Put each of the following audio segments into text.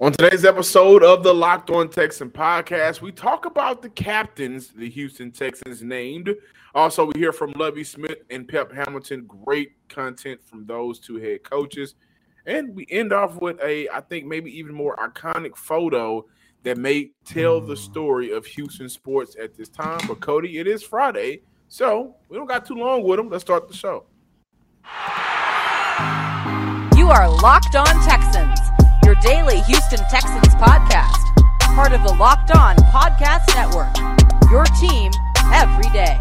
On today's episode of the Locked On Texan podcast, we talk about the captains the Houston Texans named. Also, we hear from Lovie Smith and Pep Hamilton. Great content from those two head coaches. And we end off with a, I think, maybe even more iconic photo that may tell the story of Houston sports at this time. But Coty, it is Friday, so we don't got too long with them. Let's start the show. You are Locked On Texans daily Houston Texans podcast, part of the Locked On Podcast Network. Your team every day.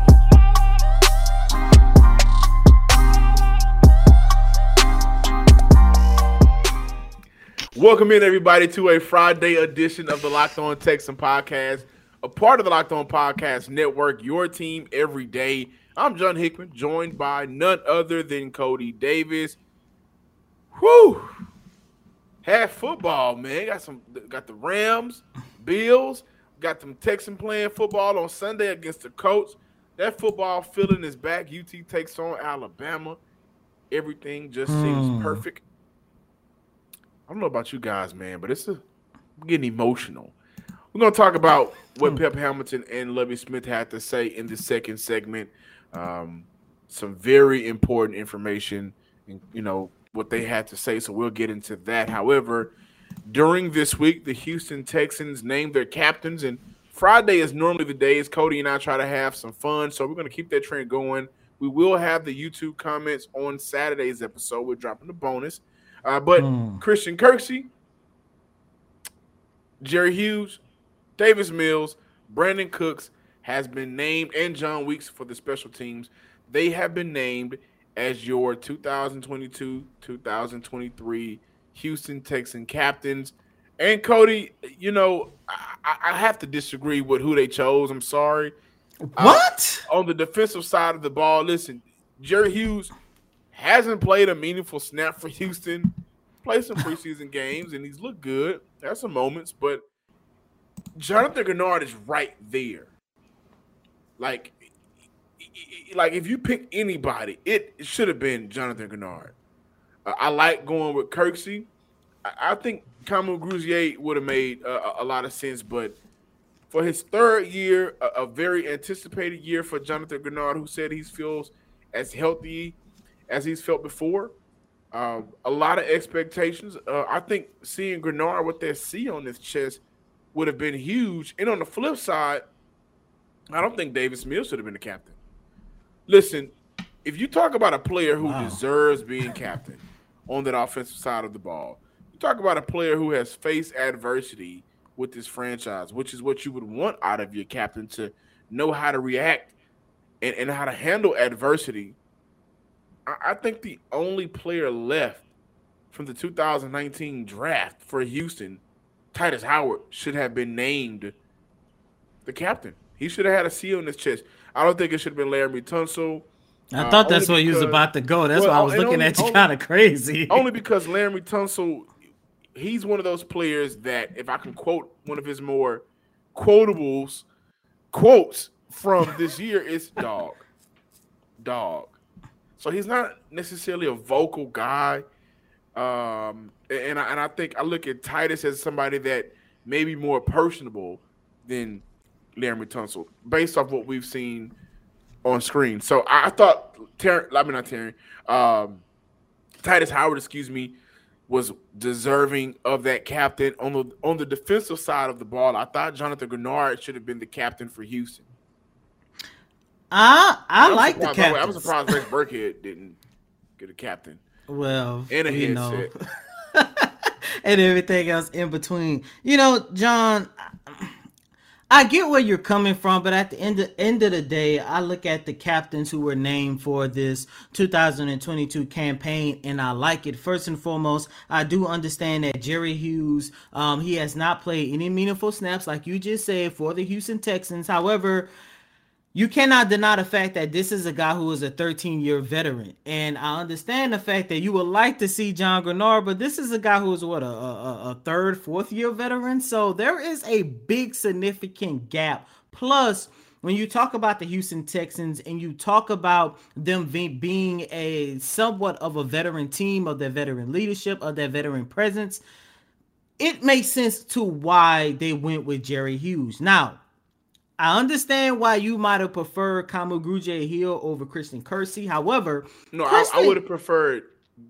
Welcome in, everybody, to a Friday edition of the Locked On Texan podcast, a part of the Locked On Podcast Network, your team every day. I'm John Hickman, joined by none other than Coty Davis. Whew half football, man. Got some got the Rams, Bills, got them Texan playing football on Sunday against the Colts. That football feeling is back. UT takes on Alabama. Everything just hmm. seems perfect. I don't know about you guys, man, but it's a, I'm getting emotional. We're gonna talk about what hmm. Pep Hamilton and Lovie Smith had to say in the second segment. Um, some very important information, and you know, what they had to say, so we'll get into that. However, during this week, the Houston Texans named their captains, and Friday is normally the days Coty and I try to have some fun, so we're going to keep that trend going. We will have the YouTube comments on Saturday's episode. We're dropping the bonus. Uh, but mm. Christian Kirksey, Jerry Hughes, Davis Mills, Brandin Cooks has been named, and Jon Weeks for the special teams. They have been named as your 2022 2023 Houston Texan captains. And Coty, you know, I, I, have to disagree with who they chose. I'm sorry. What? Uh, on the defensive side of the ball, listen, Jerry Hughes hasn't played a meaningful snap for Houston. Played some preseason games and he's looked good. There's some moments, but Jonathan Greenard is right there. Like like if you pick anybody, it should have been Jonathan Greenard. Uh, I like going with Kirksey. I, I think Kamu Grugier would have made uh, a lot of sense, but for his third year, a, a, very anticipated year for Jonathan Greenard, who said he feels as healthy as he's felt before. Um, a lot of expectations. Uh, I think seeing Greenard with that C on his chest would have been huge. And on the flip side, I don't think Davis Mills should have been the captain. Listen, if you talk about a player who wow. deserves being captain on that offensive side of the ball, you talk about a player who has faced adversity with this franchise, which is what you would want out of your captain to know how to react and, and how to handle adversity. I, I think the only player left from the 2019 draft for Houston, Tytus Howard, should have been named the captain. He should have had a seal in his chest. I don't think it should have been Laremy Tunsil. I uh, thought that's where he was about to go. That's well, why I was looking only, at you kind of crazy. Only because Laremy Tunsil, he's one of those players that, if I can quote one of his more quotables, quotes from this year, is dog. dog. So he's not necessarily a vocal guy. Um, and I, and I think I look at Tytus as somebody that may be more personable than Laremy Tunsil based off what we've seen on screen. So I thought Terry, I mean not Terry, um, Tytus Howard, excuse me, was deserving of that captain on the on the defensive side of the ball. I thought Jonathan Greenard should have been the captain for Houston. I I like the captain. I was surprised Rex Burkhead didn't get a captain. Well, and a headset. and everything else in between. You know, John, I get where you're coming from, but at the end of, end of the day, I look at the captains who were named for this 2022 campaign, and I like it. First and foremost, I do understand that Jerry Hughes, um, he has not played any meaningful snaps, like you just said, for the Houston Texans. However, you cannot deny the fact that this is a guy who is a 13 year veteran. And I understand the fact that you would like to see John Greenard, but this is a guy who is what a, a, a third, fourth year veteran. So there is a big significant gap. Plus, when you talk about the Houston Texans and you talk about them being a somewhat of a veteran team, of their veteran leadership, of their veteran presence, it makes sense to why they went with Jerry Hughes. Now, I understand why you might have preferred Kamu Grugier-Hill over Christian Kirksey. However, no, Christian, I, I would have preferred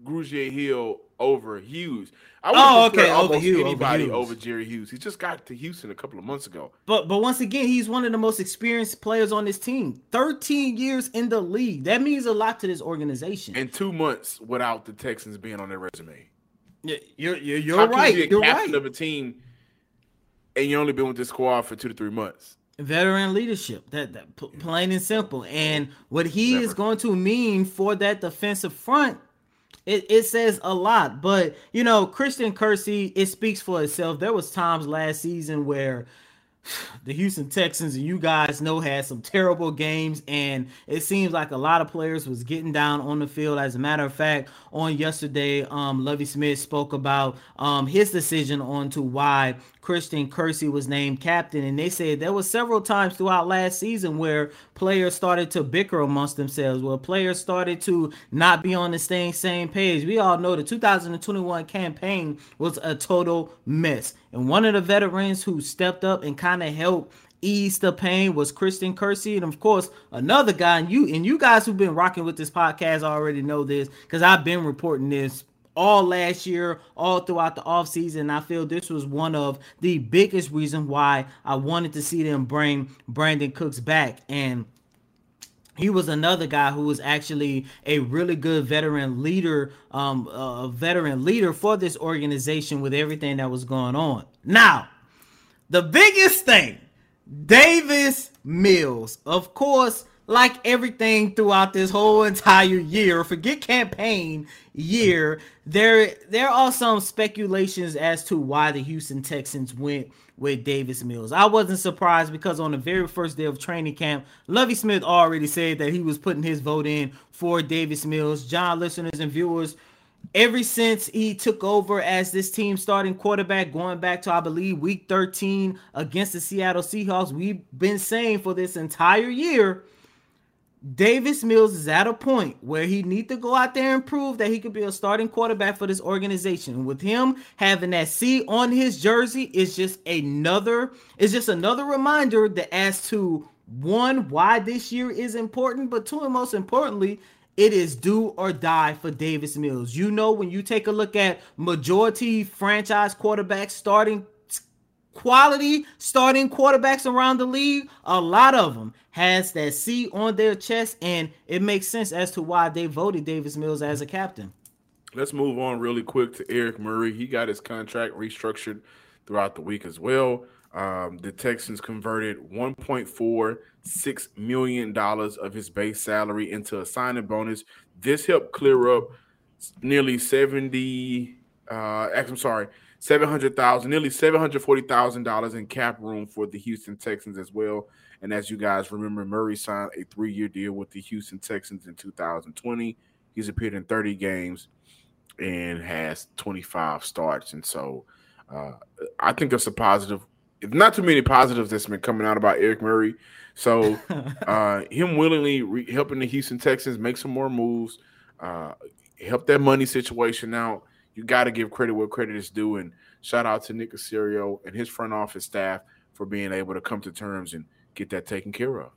Grugier-Hill over Hughes. I would Oh, have okay, over almost over anybody Hughes. over Jerry Hughes. He just got to Houston a couple of months ago. But but once again, he's one of the most experienced players on this team. 13 years in the league. That means a lot to this organization. And two months without the Texans being on their resume. Yeah, you're you're, you're How can right. you be a You're captain right. of a team and you only been with this squad for two to three months? Veteran leadership. That, that p- plain and simple. And what he is going to mean for that defensive front, it, it says a lot. But you know, Christian Kirksey, it speaks for itself. There was times last season where the Houston Texans and you guys know had some terrible games and it seems like a lot of players was getting down on the field. As a matter of fact on yesterday um Lovie Smith spoke about um his decision on to why Christian Kirksey was named captain and they said there was several times throughout last season where players started to bicker amongst themselves where players started to not be on the same same page. We all know the 2021 campaign was a total mess and one of the veterans who stepped up and kind of helped ease the pain was Christian Kirksey. And of course, another guy, and you and you guys who've been rocking with this podcast already know this because I've been reporting this all last year, all throughout the offseason. I feel this was one of the biggest reasons why I wanted to see them bring Brandin Cooks back. And he was another guy who was actually a really good veteran leader, um, a veteran leader for this organization with everything that was going on. Now, the biggest thing, Davis Mills, of course, like everything throughout this whole entire year, forget campaign year, there there are some speculations as to why the Houston Texans went with Davis Mills. I wasn't surprised because on the very first day of training camp, Lovie Smith already said that he was putting his vote in for Davis Mills. John listeners and viewers, ever since he took over as this team starting quarterback, going back to I believe week 13 against the Seattle Seahawks, we've been saying for this entire year Davis Mills is at a point where he need to go out there and prove that he could be a starting quarterback for this organization. With him having that C on his jersey is just another is just another reminder that as to one why this year is important, but two and most importantly, it is do or die for Davis Mills. You know when you take a look at majority franchise quarterbacks starting quality starting quarterbacks around the league, a lot of them has that C on their chest, and it makes sense as to why they voted Davis Mills as a captain. Let's move on really quick to Eric Murray. He got his contract restructured throughout the week as well. Um, the Texans converted $1.46 million of his base salary into a signing bonus. This helped clear up nearly 70, uh, I'm sorry, 700,000, nearly $740,000 in cap room for the Houston Texans as well. And as you guys remember, Murray signed a three year deal with the Houston Texans in 2020. He's appeared in 30 games and has 25 starts. And so uh, I think that's a positive. If not too many positives that's been coming out about Eric Murray. So uh, him willingly re- helping the Houston Texans make some more moves, uh, help that money situation out. You got to give credit where credit is due. And shout out to Nick Caserio and his front office staff for being able to come to terms and get that taken care of.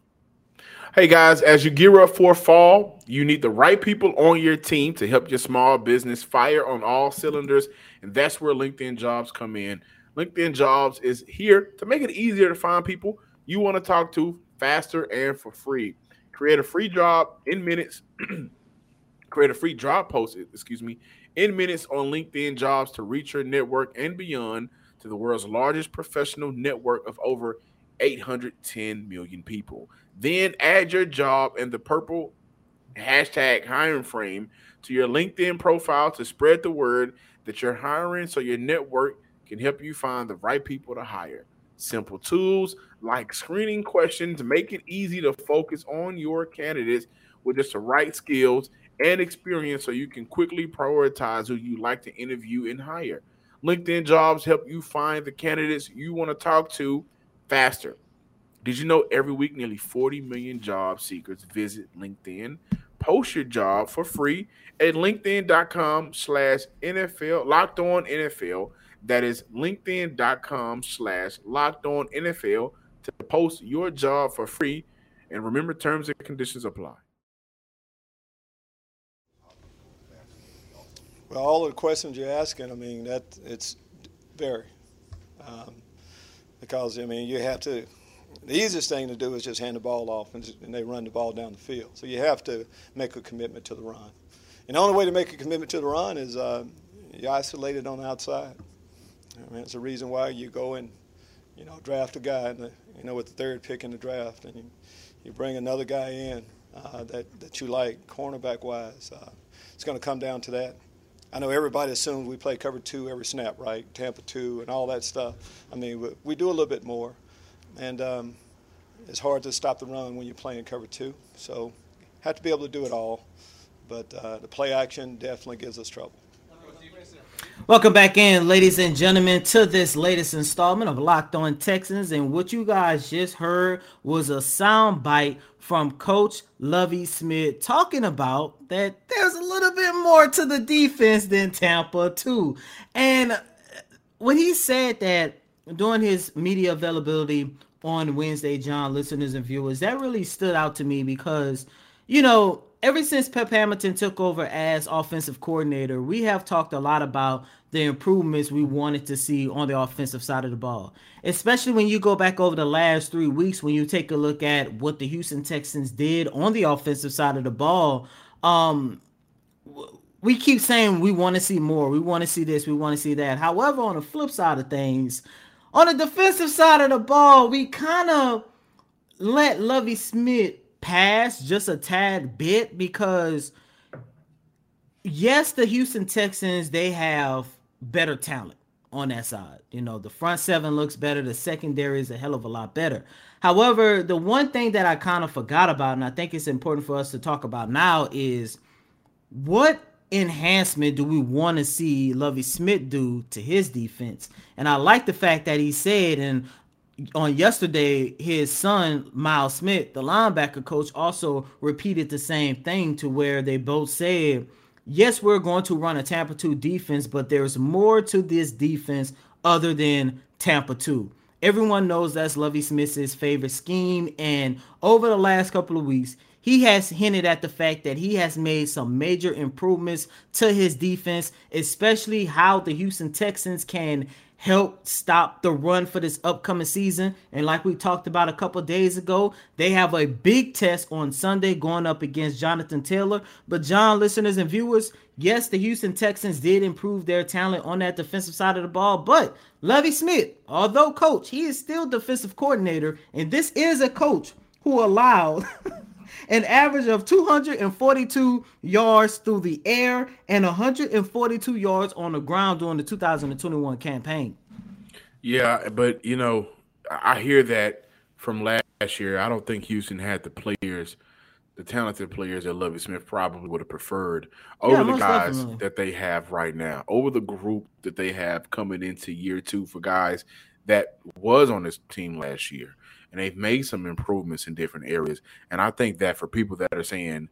Hey guys, as you gear up for fall, you need the right people on your team to help your small business fire on all cylinders. And that's where LinkedIn Jobs come in. LinkedIn Jobs is here to make it easier to find people you want to talk to faster and for free. Create a free job in minutes. create a free job post, excuse me, in minutes on LinkedIn Jobs to reach your network and beyond to the world's largest professional network of over 810 million people. Then add your job and the purple hashtag hiring frame to your LinkedIn profile to spread the word that you're hiring so your network can help you find the right people to hire. Simple tools like screening questions make it easy to focus on your candidates with just the right skills and experience so you can quickly prioritize who you like to interview and hire. LinkedIn jobs help you find the candidates you want to talk to faster. Did you know every week nearly 40 million job seekers visit LinkedIn? Post your job for free at linkedin.com slash NFL locked on NFL. That is linkedin.com slash locked on NFL to post your job for free. And remember, terms and conditions apply. Well, all the questions you're asking, I mean, that it's very. Um, because, I mean, you have to, the easiest thing to do is just hand the ball off and, and they run the ball down the field. So you have to make a commitment to the run. And the only way to make a commitment to the run is uh, you're isolated on the outside. I mean, it's the reason why you go and, you know, draft a guy, the, you know, with the third pick in the draft, and you, you bring another guy in uh, that, that you like, cornerback wise. Uh, it's going to come down to that. I know everybody assumes we play cover two every snap, right? Tampa two and all that stuff. I mean, we, we do a little bit more, and um, it's hard to stop the run when you're playing cover two. So, have to be able to do it all. But uh, the play action definitely gives us trouble. Welcome back in, ladies and gentlemen, to this latest installment of Locked On Texans. And what you guys just heard was a sound bite from Coach Lovie Smith talking about that there's a little bit more to the defense than Tampa, too. And when he said that during his media availability on Wednesday, John, listeners and viewers, that really stood out to me because, you know, ever since Pep Hamilton took over as offensive coordinator, we have talked a lot about the improvements we wanted to see on the offensive side of the ball. Especially when you go back over the last three weeks, when you take a look at what the Houston Texans did on the offensive side of the ball. Um, we keep saying we want to see more, we want to see this, we want to see that. However, on the flip side of things, on the defensive side of the ball, we kind of let Lovie Smith pass just a tad bit because yes, the Houston Texans they have better talent on that side. You know, the front seven looks better, the secondary is a hell of a lot better. However, the one thing that I kind of forgot about, and I think it's important for us to talk about now, is what enhancement do we want to see Lovie Smith do to his defense? And I like the fact that he said, and on yesterday, his son Miles Smith, the linebacker coach, also repeated the same thing to where they both said, "Yes, we're going to run a Tampa 2 defense, but there's more to this defense other than Tampa 2." Everyone knows that's Lovie Smith's favorite scheme, and over the last couple of weeks, he has hinted at the fact that he has made some major improvements to his defense, especially how the Houston Texans can help stop the run for this upcoming season. And like we talked about a couple days ago, they have a big test on Sunday going up against Jonathan Taylor. But John, listeners and viewers, yes, the Houston Texans did improve their talent on that defensive side of the ball, but Lovie Smith, although coach, he is still defensive coordinator, and this is a coach who allowed an average of 242 yards through the air and 142 yards on the ground during the 2021 campaign. Yeah, but you know, I hear that from last year. I don't think Houston had the players, the talented players that Lovie Smith probably would have preferred over yeah, the guys definitely. that they have right now, over the group that they have coming into year two for guys that was on this team last year and they've made some improvements in different areas. And I think that for people that are saying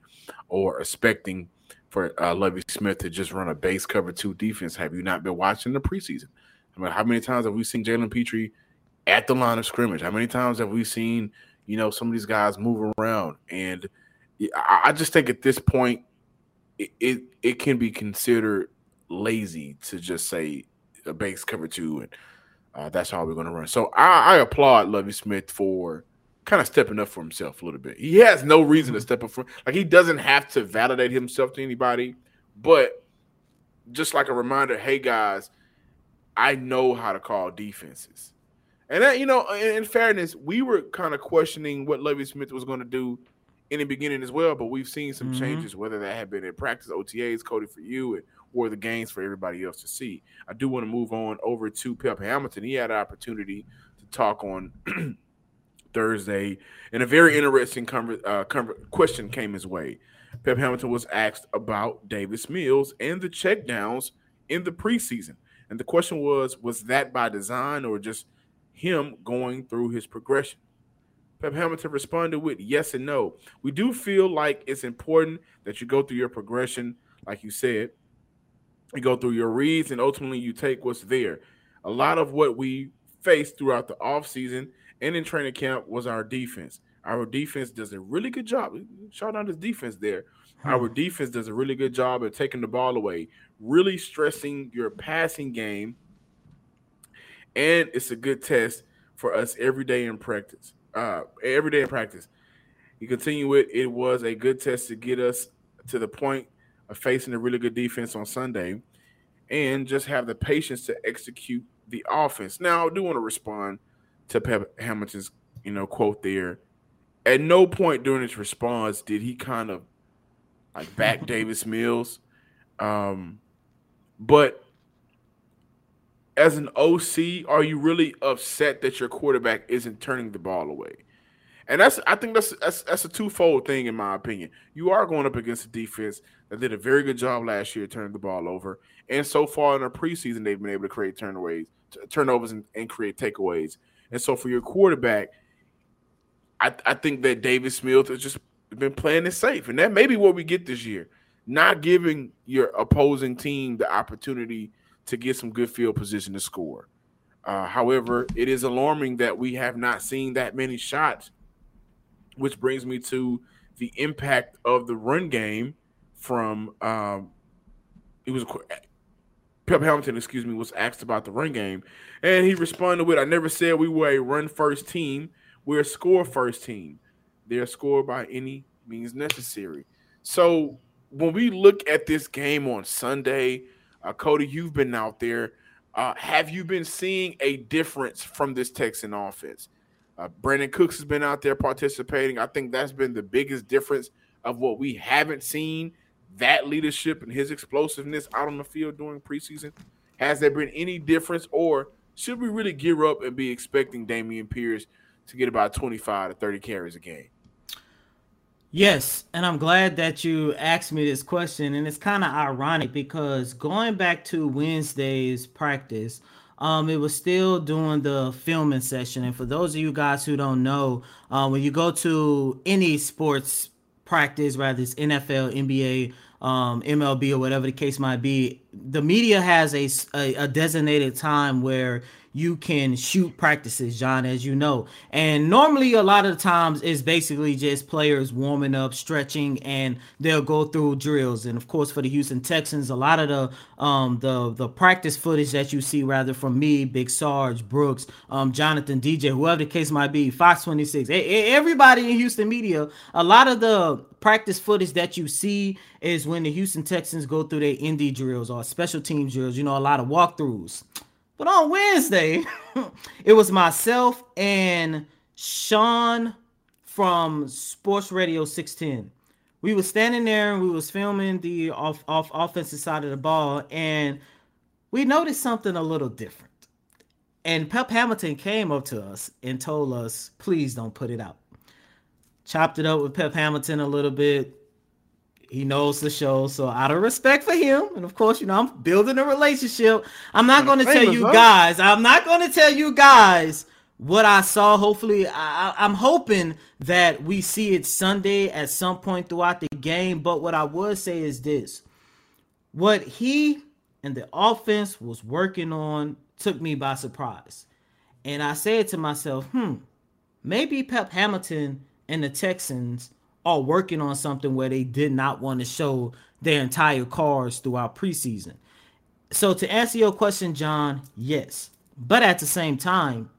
or expecting for uh, Lovie Smith to just run a base cover two defense, have you not been watching the preseason? I mean, how many times have we seen Jalen Pitre at the line of scrimmage? How many times have we seen, you know, some of these guys move around? And I just think at this point, it, it, it can be considered lazy to just say a base cover two and uh, that's how we're going to run. So I, I applaud Lovie Smith for kind of stepping up for himself a little bit. He has no reason to step up for like he doesn't have to validate himself to anybody, but just like a reminder, hey guys, I know how to call defenses. And that, you know, in, in fairness, we were kind of questioning what Lovie Smith was going to do in the beginning as well, but we've seen some mm-hmm. changes, whether that had been in practice, OTAs, Coty for you, and or the games for everybody else to see. I do want to move on over to Pep Hamilton. He had an opportunity to talk on Thursday, and a very interesting uh, question came his way. Pep Hamilton was asked about Davis Mills and the checkdowns in the preseason. And the question was, was that by design or just him going through his progression? Pep Hamilton responded with yes and no. We do feel like it's important that you go through your progression, like you said, you go through your reads and ultimately you take what's there. a lot of what we faced throughout the offseason and in training camp was our defense. Our defense does a really good job. Shout out his defense there. Hmm. Our defense does a really good job of taking the ball away, really stressing your passing game. And it's a good test for us every day in practice. Uh, every day in practice. You continue with it was a good test to get us to the point of facing a really good defense on Sunday and just have the patience to execute the offense. Now, I do want to respond to Pep Hamilton's, you know, quote there. At no point during his response did he kind of like back Davis Mills. Um, but as an OC, are you really upset that your quarterback isn't turning the ball away? And that's I think that's that's that's a twofold thing in my opinion. You are going up against a defense that did a very good job last year turning the ball over, and so far in the preseason they've been able to create turnaways, turnovers, and, and create takeaways. And so for your quarterback, I, I think that David Smith has just been playing it safe, and that may be what we get this year. Not giving your opposing team the opportunity to get some good field position to score. Uh, however, it is alarming that we have not seen that many shots, which brings me to the impact of the run game from um, it was Pep Hamilton, excuse me, was asked about the run game, and he responded with, "I never said we were a run first team. We're a score first team. They're scored by any means necessary." So when we look at this game on Sunday, uh, Coty, you've been out there. Uh, have you been seeing a difference from this Texan offense? Uh, Brandin Cooks has been out there participating. I think that's been the biggest difference of what we haven't seen that leadership and his explosiveness out on the field during preseason? Has there been any difference, or should we really gear up and be expecting Dameon Pierce to get about 25 to 30 carries a game? Yes, and I'm glad that you asked me this question. And it's kind of ironic because going back to Wednesday's practice, um, it was still doing the filming session. And for those of you guys who don't know, uh, when you go to any sports practice, whether it's NFL, NBA, um, MLB, or whatever the case might be, the media has a, a, a designated time where you can shoot practices, John, as you know. And normally, a lot of times, it's basically just players warming up, stretching, and they'll go through drills. And of course, for the Houston Texans, a lot of the um, the the practice footage that you see, rather from me, Big Sarge, Brooks, um, Jonathan, DJ, whoever the case might be, Fox 26, everybody in Houston media, a lot of the practice footage that you see is when the Houston Texans go through their indie drills or special team drills. You know, a lot of walkthroughs. But on Wednesday, it was myself and Sean from Sports Radio 610. We was standing there and we was filming the off, off offensive side of the ball, and we noticed something a little different. And Pep Hamilton came up to us and told us, please don't put it out. Chopped it up with Pep Hamilton a little bit, he knows the show. So out of respect for him, and of course, you know, I'm building a relationship. I'm not going to tell you huh? guys. I'm not going to tell you guys what I saw. Hopefully, I, I'm hoping that we see it Sunday at some point throughout the game. But what I would say is this: what he and the offense was working on took me by surprise, and I said to myself, "Hmm, maybe Pep Hamilton and the Texans." Are working on something where they did not want to show their entire cars throughout preseason. So to answer your question, John, yes. But at the same time,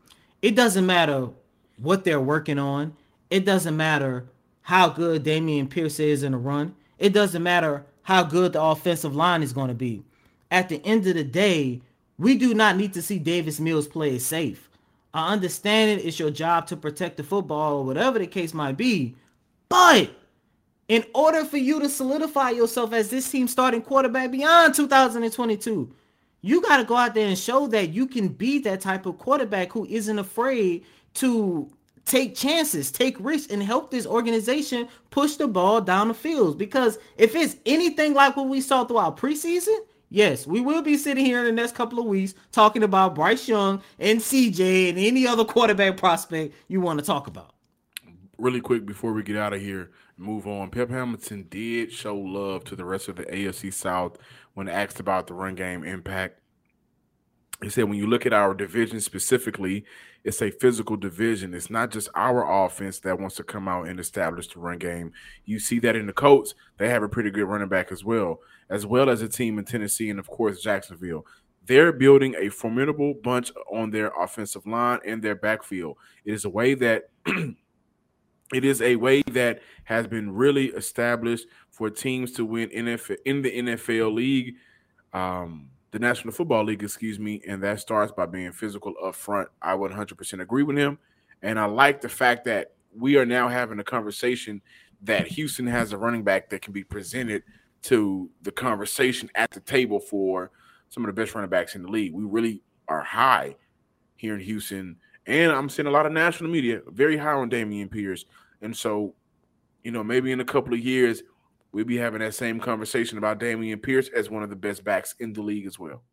it doesn't matter what they're working on. It doesn't matter how good Dameon Pierce is in a run. It doesn't matter how good the offensive line is going to be. At the end of the day, we do not need to see Davis Mills play it safe. I understand it. It's your job to protect the football or whatever the case might be. But in order for you to solidify yourself as this team starting quarterback beyond 2022, you got to go out there and show that you can be that type of quarterback who isn't afraid to take chances, take risks, and help this organization push the ball down the field. Because if it's anything like what we saw throughout preseason, yes, we will be sitting here in the next couple of weeks talking about Bryce Young and CJ and any other quarterback prospect you want to talk about really quick before we get out of here, move on. Pep Hamilton did show love to the rest of the AFC South when asked about the run game impact. he said when you look at our division specifically, it's a physical division. It's not just our offense that wants to come out and establish the run game. You see that in the Colts; they have a pretty good running back as well, as well as a team in Tennessee and of course Jacksonville. They're building a formidable bunch on their offensive line and their backfield. It is a way that it is a way that has been really established for teams to win NFL in the NFL league. Um, the National Football League, excuse me, and that starts by being physical up front. I would 100% agree with him. And I like the fact that we are now having a conversation that Houston has a running back that can be presented to the conversation at the table for some of the best running backs in the league. We really are high here in Houston. And I'm seeing a lot of national media very high on Dameon Pierce. And so, you know, maybe in a couple of years, we'll be having that same conversation about Dameon Pierce as one of the best backs in the league as well.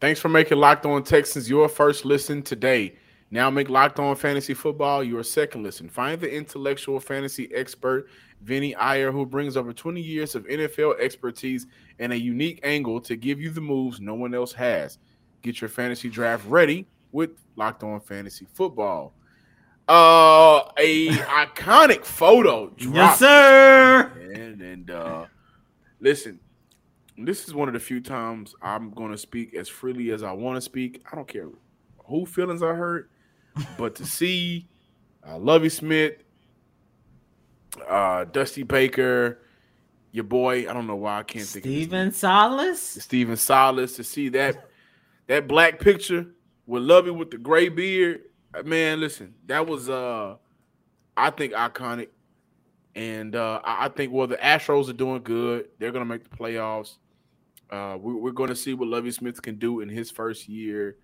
Thanks for making Locked On Texans your first listen today. Now make Locked On Fantasy Football your second listen. Find the intellectual fantasy expert, Vinny Iyer, who brings over 20 years of NFL expertise and a unique angle to give you the moves no one else has. Get your fantasy draft ready with Locked On Fantasy Football. Uh, a iconic photo. Dropped. Yes, sir. And, and uh, listen, this is one of the few times I'm going to speak as freely as I want to speak. I don't care who feelings I hurt, but to see uh, Lovie Smith, uh, Dusty Baker, your boy, I don't know why I can't think Stephen of Silas. Stephen Silas, to see that that black picture with Lovie with the gray beard man, listen, that was uh I think iconic. And uh I think well the Astros are doing good. They're gonna make the playoffs. Uh we, we're gonna see what Lovie Smith can do in his first year.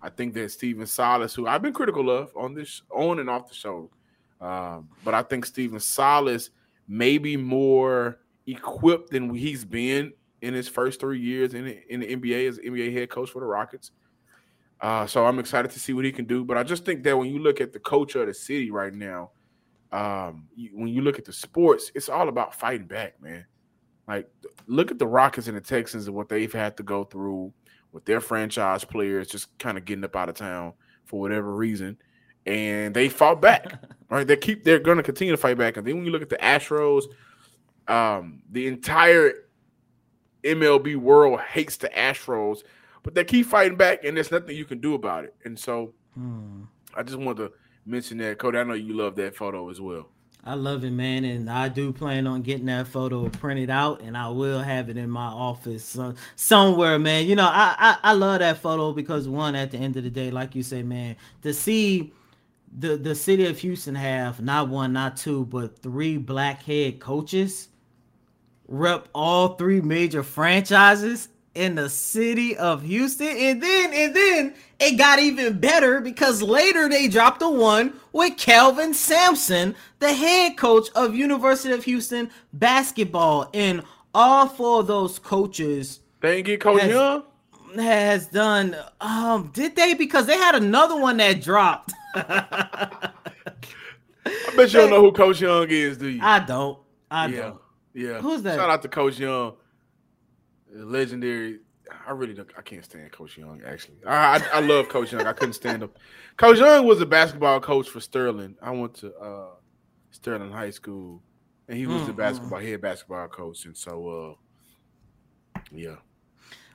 I think that Stephen Silas, who I've been critical of on this on and off the show, um, but I think Stephen Silas may be more equipped than he's been in his first three years in, in the NBA as NBA head coach for the Rockets. Uh, so I'm excited to see what he can do. But I just think that when you look at the culture of the city right now, um, you, when you look at the sports, it's all about fighting back, man. Like, look at the Rockets and the Texans and what they've had to go through with their franchise players just kind of getting up out of town for whatever reason, and they fought back. right? They keep they're going to continue to fight back. And then when you look at the Astros, um, the entire MLB world hates the Astros but they keep fighting back, and there's nothing you can do about it. And so, hmm. I just wanted to mention that, Coty. I know you love that photo as well. I love it, man, and I do plan on getting that photo printed out, and I will have it in my office uh, somewhere, man. You know, I, I I love that photo because one, at the end of the day, like you say, man, to see the the city of Houston have not one, not two, but three black head coaches rep all three major franchises in the city of Houston. And then and then it got even better because later they dropped the one with Kelvin Sampson, the head coach of University of Houston basketball. And all four of those coaches They ain't get Coach has, Young? Has done um did they because they had another one that dropped. I bet you don't know who Coach Young is, do you? I don't. I yeah. don't. Yeah. Who's that? Shout out to Coach Young legendary. I really don't. I can't stand Coach Young. Actually, I I, I love Coach Young. I couldn't stand him. Coach Young was a basketball coach for Sterling. I went to uh, Sterling High School, and he was mm, the basketball mm. head basketball coach. And so, uh, yeah.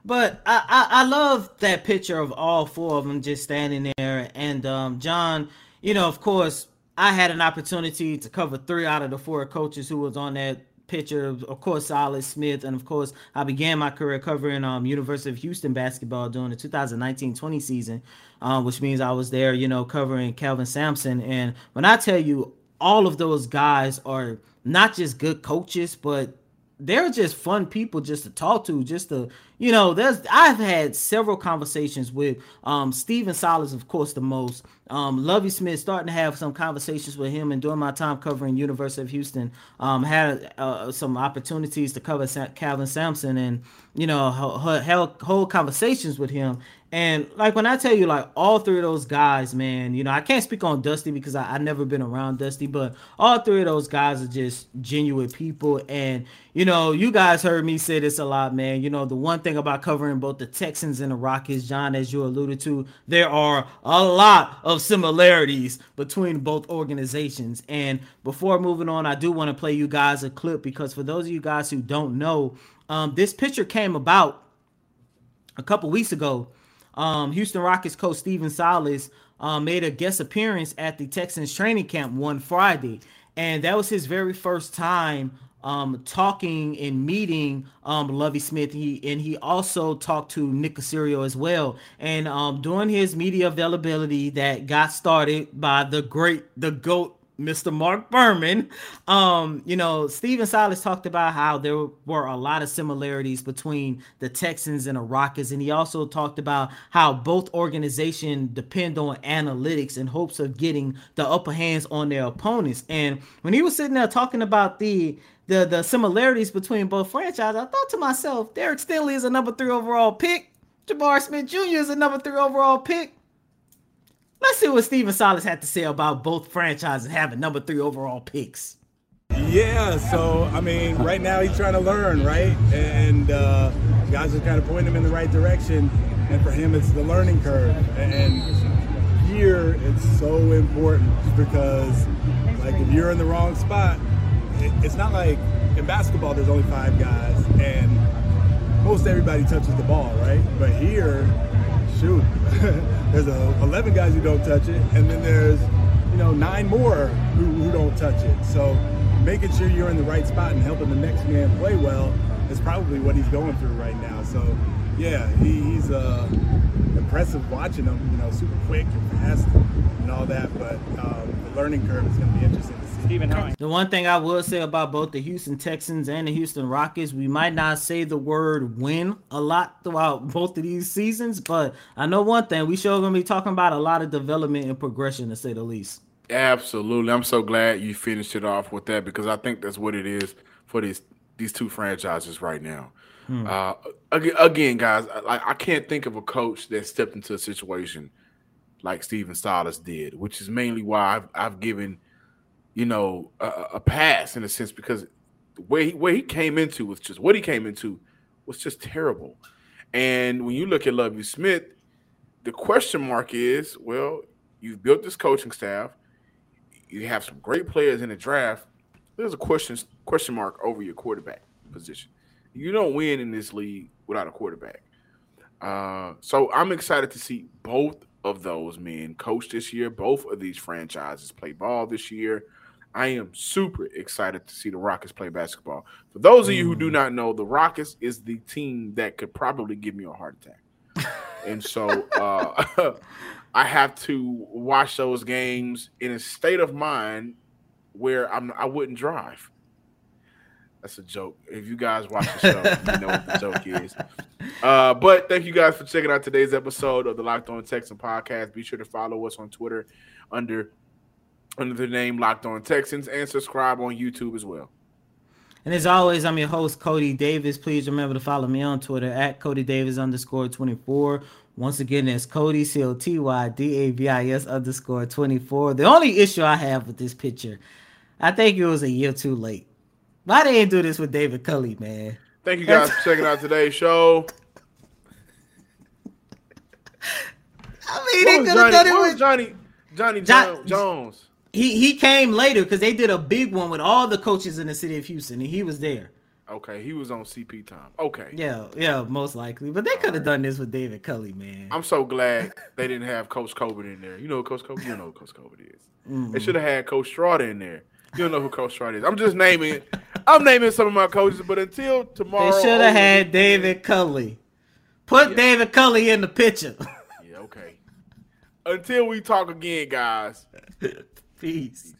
But I, I, I love that picture of all four of them just standing there. And um, John, you know, of course, I had an opportunity to cover three out of the four coaches who was on that of, of course, Silas Smith, and of course, I began my career covering um, University of Houston basketball during the 2019-20 season, uh, which means I was there, you know, covering Kelvin Sampson. And when I tell you, all of those guys are not just good coaches, but they're just fun people just to talk to, just to you know. There's I've had several conversations with um Stephen Silas, of course, the most. Um, Lovie Smith, starting to have some conversations with him, and during my time covering University of Houston, um, had uh, some opportunities to cover Sa- Kelvin Sampson, and you know, held whole conversations with him. And like when I tell you, like all three of those guys, man, you know, I can't speak on Dusty because I, I never been around Dusty, but all three of those guys are just genuine people. And you know, you guys heard me say this a lot, man. You know, the one thing about covering both the Texans and the Rockets, John, as you alluded to, there are a lot of similarities between both organizations. And before moving on, I do want to play you guys a clip because for those of you guys who don't know, um, this picture came about a couple weeks ago um, Houston Rockets coach Stephen Silas uh, made a guest appearance at the Texans training camp one Friday, and that was his very first time um, talking and meeting um, Lovie Smith. He and he also talked to Nick Caserio as well. And um, during his media availability that got started by the great, the goat Mr. Mark Berman. Um, you know, Stephen Silas talked about how there were a lot of similarities between the Texans and the Rockets, and he also talked about how both organizations depend on analytics in hopes of getting the upper hands on their opponents. And when he was sitting there talking about the the the similarities between both franchises, I thought to myself, Derek Stingley is a number three overall pick. Jabari Smith Jr. is a number three overall pick. Let's see what Stephen Silas had to say about both franchises having number three overall picks. Yeah, so I mean, right now he's trying to learn, right? And uh, guys are kind of pointing him in the right direction. And for him, it's the learning curve. And here, it's so important because, like, if you're in the wrong spot, it's not like in basketball there's only five guys and most everybody touches the ball, right? But here, shoot, there's a, 11 guys who don't touch it, and then there's you know nine more who, who don't touch it. So making sure you're in the right spot and helping the next man play well is probably what he's going through right now. So yeah, he, he's uh, impressive watching him. You know, super quick and fast and all that, but um, the learning curve is going to be interesting Stephen The one thing I will say about both the Houston Texans and the Houston Rockets, we might not say the word win a lot throughout both of these seasons, but I know one thing, we sure are gonna be talking about a lot of development and progression to say the least. Absolutely. I'm so glad you finished it off with that because I think that's what it is for these these two franchises right now. Hmm. Uh, again, guys, like I can't think of a coach that stepped into a situation like Stephen Silas did, which is mainly why I've, I've given you know, a, a pass in a sense because where he where he came into was just what he came into was just terrible. And when you look at Lovie Smith, the question mark is, well, you've built this coaching staff, you have some great players in the draft. There's a question question mark over your quarterback position. You don't win in this league without a quarterback. Uh, so I'm excited to see both of those men coach this year. Both of these franchises play ball this year. I am super excited to see the Rockets play basketball. For those of you who do mm. not know, the Rockets is the team that could probably give me a heart attack. and so uh, I have to watch those games in a state of mind where I'm I wouldn't drive. That's a joke. If you guys watch the show, you know what the joke is. Uh, but thank you guys for checking out today's episode of the Locked On Texan podcast. Be sure to follow us on Twitter under under the name Locked On Texans and subscribe on YouTube as well. And as always, I'm your host, Coty Davis. Please remember to follow me on Twitter at Coty Davis underscore 24. Once again, that's Coty, C O T Y D A V I S underscore 24. The only issue I have with this picture, I think it was a year too late. Why they didn't do this with David Culley, man? Thank you guys for checking out today's show. I mean, they could have done it with Johnny, Johnny John, Jones. He he came later because they did a big one with all the coaches in the city of Houston, and he was there. Okay, he was on CP time. Okay. Yeah, yeah, most likely. But they could have right. done this with David Culley, man. I'm so glad they didn't have Coach Colbert in there. You know Coach Colbert? You know who Coach Colbert is. Mm-hmm. They should have had Coach Strada in there. You don't know who Coach Strada is. I'm just naming I'm naming some of my coaches, but until tomorrow. They should have had David Culley. Put yeah. David Culley in the picture. yeah, okay. Until we talk again, guys. Peace.